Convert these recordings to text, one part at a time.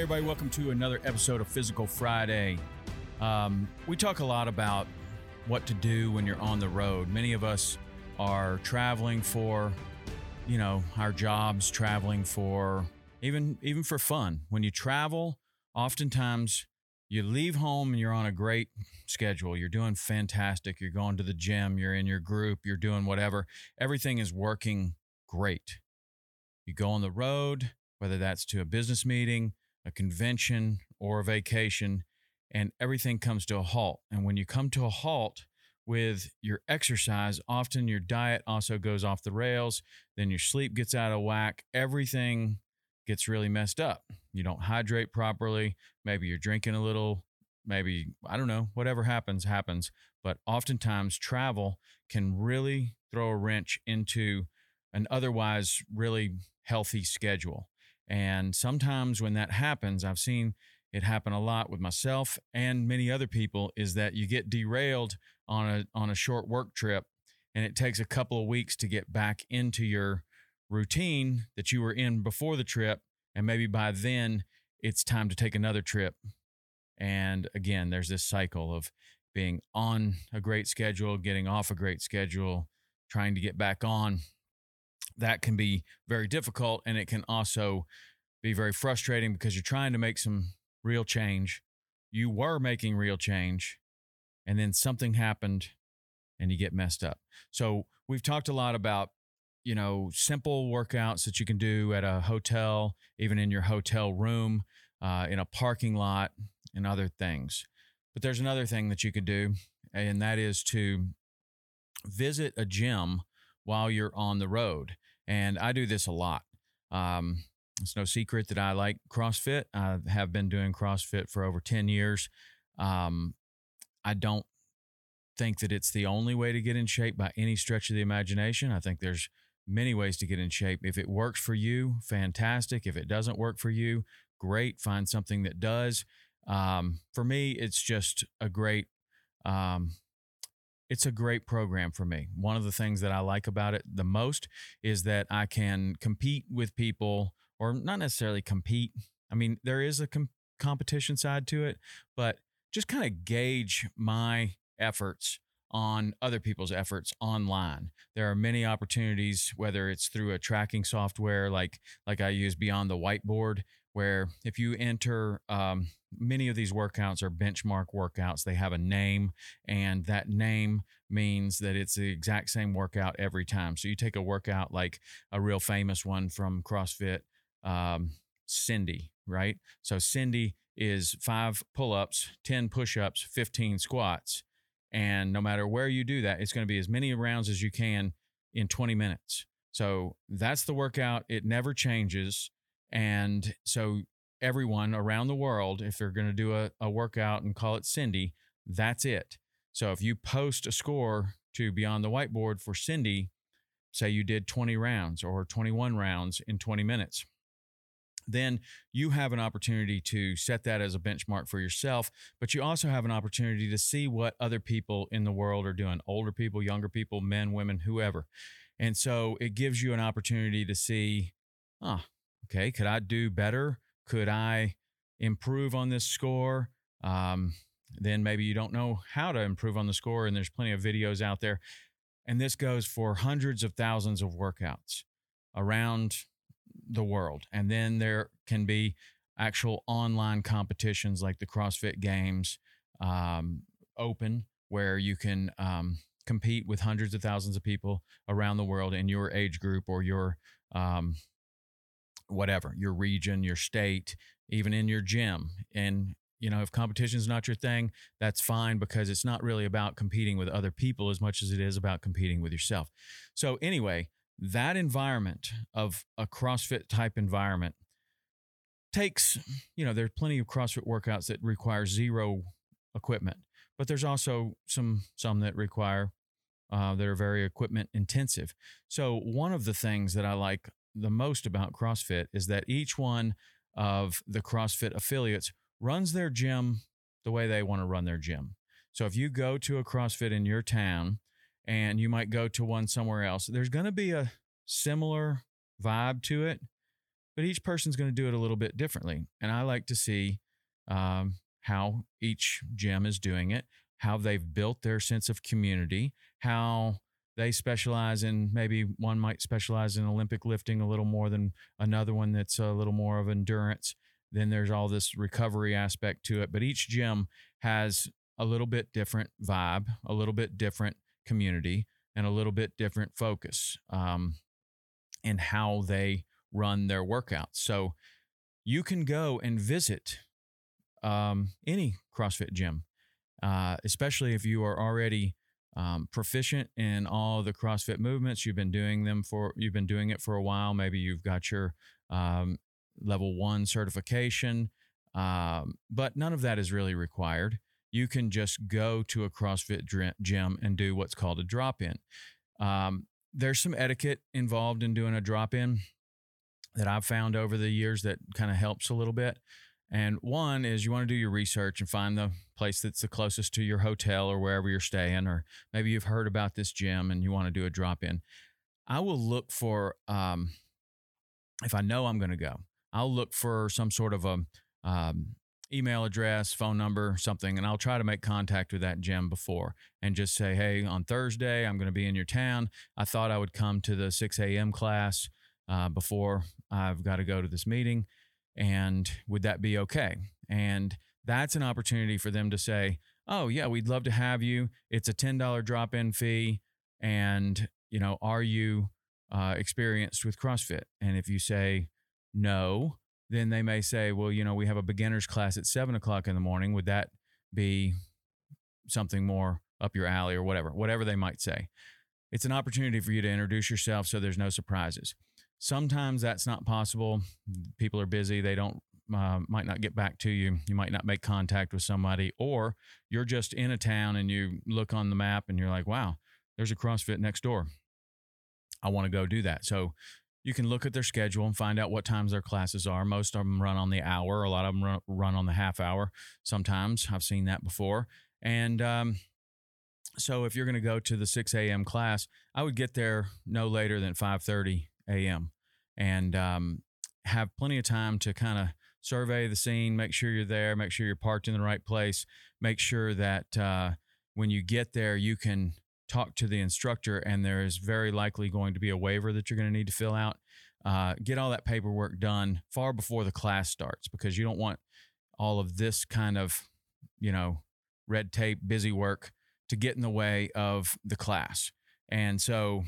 Everybody, welcome to another episode of Physical Friday. Um, we talk a lot about what to do when you're on the road. Many of us are traveling for, you know, our jobs, traveling for even even for fun. When you travel, oftentimes you leave home and you're on a great schedule. You're doing fantastic. You're going to the gym, you're in your group, you're doing whatever. Everything is working great. You go on the road, whether that's to a business meeting, a convention, or a vacation, and everything comes to a halt. And when you come to a halt with your exercise, often your diet also goes off the rails, then your sleep gets out of whack, everything gets really messed up. You don't hydrate properly, maybe you're drinking a little, maybe, I don't know, whatever happens, happens. But oftentimes, travel can really throw a wrench into an otherwise really healthy schedule. And sometimes when that happens, I've seen it happen a lot with myself and many other people is that you get derailed on a on a short work trip and it takes a couple of weeks to get back into your routine that you were in before the trip and maybe by then it's time to take another trip. And again, there's this cycle of being on a great schedule, getting off a great schedule, trying to get back on that can be very difficult and it can also be very frustrating because you're trying to make some real change. You were making real change and then something happened and you get messed up. So, we've talked a lot about you know simple workouts that you can do at a hotel, even in your hotel room, uh, in a parking lot, and other things. But there's another thing that you could do, and that is to visit a gym while you're on the road. And I do this a lot. Um, it's no secret that I like CrossFit. I have been doing CrossFit for over 10 years. Um, I don't think that it's the only way to get in shape by any stretch of the imagination. I think there's many ways to get in shape. If it works for you, fantastic. If it doesn't work for you, great. Find something that does. Um, for me, it's just a great um, it's a great program for me. One of the things that I like about it the most is that I can compete with people, or not necessarily compete. I mean, there is a com- competition side to it, but just kind of gauge my efforts on other people's efforts online. There are many opportunities, whether it's through a tracking software like like I use Beyond the Whiteboard, where if you enter um, many of these workouts are benchmark workouts they have a name and that name means that it's the exact same workout every time so you take a workout like a real famous one from crossfit um, cindy right so cindy is five pull-ups 10 push-ups 15 squats And no matter where you do that, it's going to be as many rounds as you can in 20 minutes. So that's the workout. It never changes. And so everyone around the world, if they're going to do a, a workout and call it Cindy, that's it. So if you post a score to Beyond the Whiteboard for Cindy, say you did 20 rounds or 21 rounds in 20 minutes, then you have an opportunity to set that as a benchmark for yourself. But you also have an opportunity to see what other people in the world are doing older people, younger people, men, women, whoever. And so it gives you an opportunity to see, oh, okay, could I do better? Could I improve on this score? Um, then maybe you don't know how to improve on the score, and there's plenty of videos out there. And this goes for hundreds of thousands of workouts around the world. And then there can be actual online competitions like the CrossFit Games um, Open, where you can um, compete with hundreds of thousands of people around the world in your age group or your um, whatever, your region, your state, even in your gym. And you know, if competition is not your thing, that's fine because it's not really about competing with other people as much as it is about competing with yourself. So, anyway, that environment of a CrossFit type environment takes, you know, there's plenty of CrossFit workouts that require zero equipment, but there's also some some that require uh, that are very equipment intensive. So one of the things that I like the most about CrossFit is that each one of the CrossFit affiliates runs their gym the way they want to run their gym. So if you go to a CrossFit in your town and you might go to one somewhere else. There's going to be a similar vibe to it, but each person's going to do it a little bit differently. And I like to see um, how each gym is doing it, how they've built their sense of community, how they specialize in maybe one might specialize in Olympic lifting a little more than another one that's a little more of endurance. Then there's all this recovery aspect to it. But each gym has a little bit different vibe, a little bit different community and a little bit different focus um, in how they run their workouts. So you can go and visit um, any CrossFit gym, uh, especially if you are already um, proficient in all the CrossFit movements. You've been doing them for you've been doing it for a while. Maybe you've got your um, level one certification, um, but none of that is really required you can just go to a CrossFit gym and do what's called a drop in. Um, there's some etiquette involved in doing a drop in that I've found over the years that kind of helps a little bit. And one is you want to do your research and find the place that's the closest to your hotel or wherever you're staying, or maybe you've heard about this gym and you want to do a drop in. I will look for, um, if I know I'm going to go, I'll look for some sort of a um, email address, phone number, something, and I'll try to make contact with that gym before and just say, hey, on Thursday, I'm going to be in your town. I thought I would come to the 6 a.m. class uh, before I've got to go to this meeting. And would that be okay? And that's an opportunity for them to say, oh, yeah, we'd love to have you. It's a $10 drop in fee. And, you know, are you uh, experienced with CrossFit? And if you say no, then they may say, well, you know, we have a beginner's class at seven o'clock in the morning. Would that be something more up your alley or whatever, whatever they might say? It's an opportunity for you to introduce yourself so there's no surprises. Sometimes that's not possible. People are busy. They don't, uh, might not get back to you. You might not make contact with somebody, or you're just in a town and you look on the map and you're like, wow, there's a CrossFit next door. I want to go do that. So you can look at their schedule and find out what times their classes are. Most of them run on the hour, a lot of them run, run on the half hour. Sometimes I've seen that before. And um, so if you're going to go to the 6 a.m. class, I would get there no later than 5:30 a.m. and um, have plenty of time to kind of survey the scene, make sure you're there, make sure you're parked in the right place, make sure that uh, when you get there, you can talk to the instructor, and there is very likely going to be a waiver that you're going to need to fill out. Uh, get all that paperwork done far before the class starts because you don't want all of this kind of, you know, red tape, busy work to get in the way of the class. And so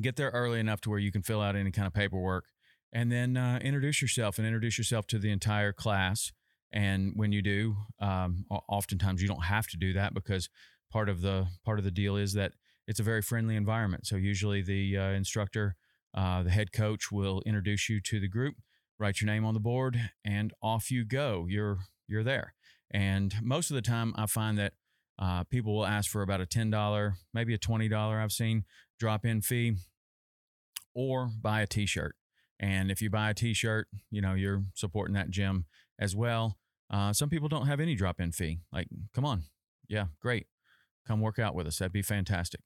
get there early enough to where you can fill out any kind of paperwork and then uh, introduce yourself and introduce yourself to the entire class. And when you do, um, oftentimes you don't have to do that because part of the part of the deal is that it's a very friendly environment. So usually the uh, instructor, uh, the head coach, will introduce you to the group, write your name on the board, and off you go. You're you're there. And most of the time, I find that uh, people will ask for about a ten dollar, maybe a twenty dollar. I've seen drop in fee, or buy a t shirt. And if you buy a t shirt, you know you're supporting that gym as well. Uh, some people don't have any drop in fee. Like, come on, yeah, great, come work out with us. That'd be fantastic.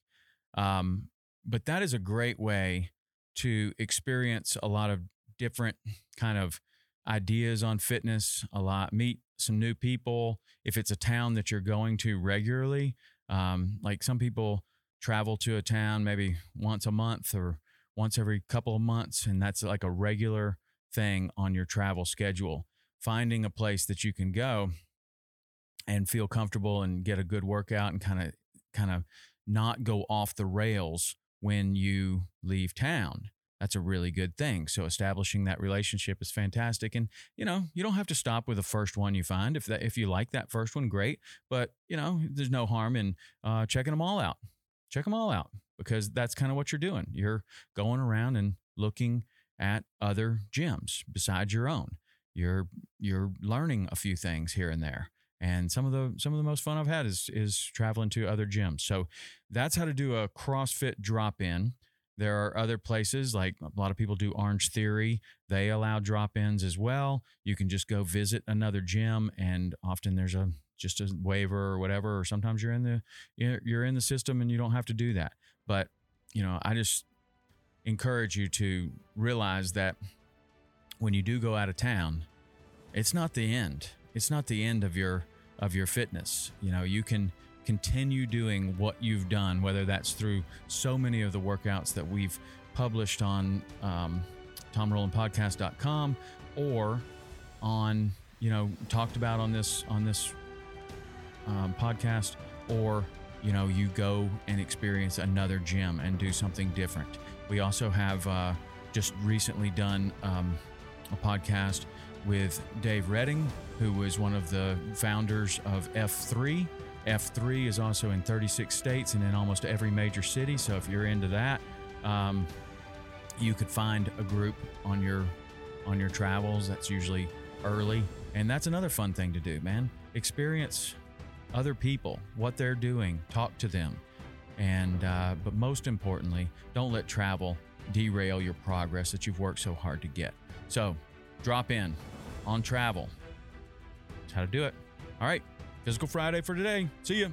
Um, but that is a great way to experience a lot of different kind of ideas on fitness, a lot, meet some new people. If it's a town that you're going to regularly, um, like some people travel to a town maybe once a month or once every couple of months, and that's like a regular thing on your travel schedule. Finding a place that you can go and feel comfortable and get a good workout and kind of kind of not go off the rails when you leave town. That's a really good thing. So establishing that relationship is fantastic. And you know, you don't have to stop with the first one you find. If that if you like that first one, great. But you know, there's no harm in uh, checking them all out. Check them all out because that's kind of what you're doing. You're going around and looking at other gyms besides your own. You're you're learning a few things here and there and some of the some of the most fun I've had is is traveling to other gyms. So that's how to do a CrossFit drop in. There are other places like a lot of people do Orange Theory. They allow drop ins as well. You can just go visit another gym, and often there's a just a waiver or whatever. Or sometimes you're in the you're in the system and you don't have to do that. But you know, I just encourage you to realize that when you do go out of town, it's not the end. It's not the end of your of your fitness. You know, you can continue doing what you've done, whether that's through so many of the workouts that we've published on um, TomRowlandPodcast.com or on, you know, talked about on this on this um, podcast, or you know, you go and experience another gym and do something different. We also have uh, just recently done um, a podcast with Dave Redding, who was one of the founders of F3. F3 is also in 36 states and in almost every major city. So if you're into that, um, you could find a group on your on your travels. That's usually early, and that's another fun thing to do, man. Experience other people, what they're doing, talk to them, and uh, but most importantly, don't let travel derail your progress that you've worked so hard to get. So, drop in on travel. That's how to do it. All right, Physical Friday for today. See you.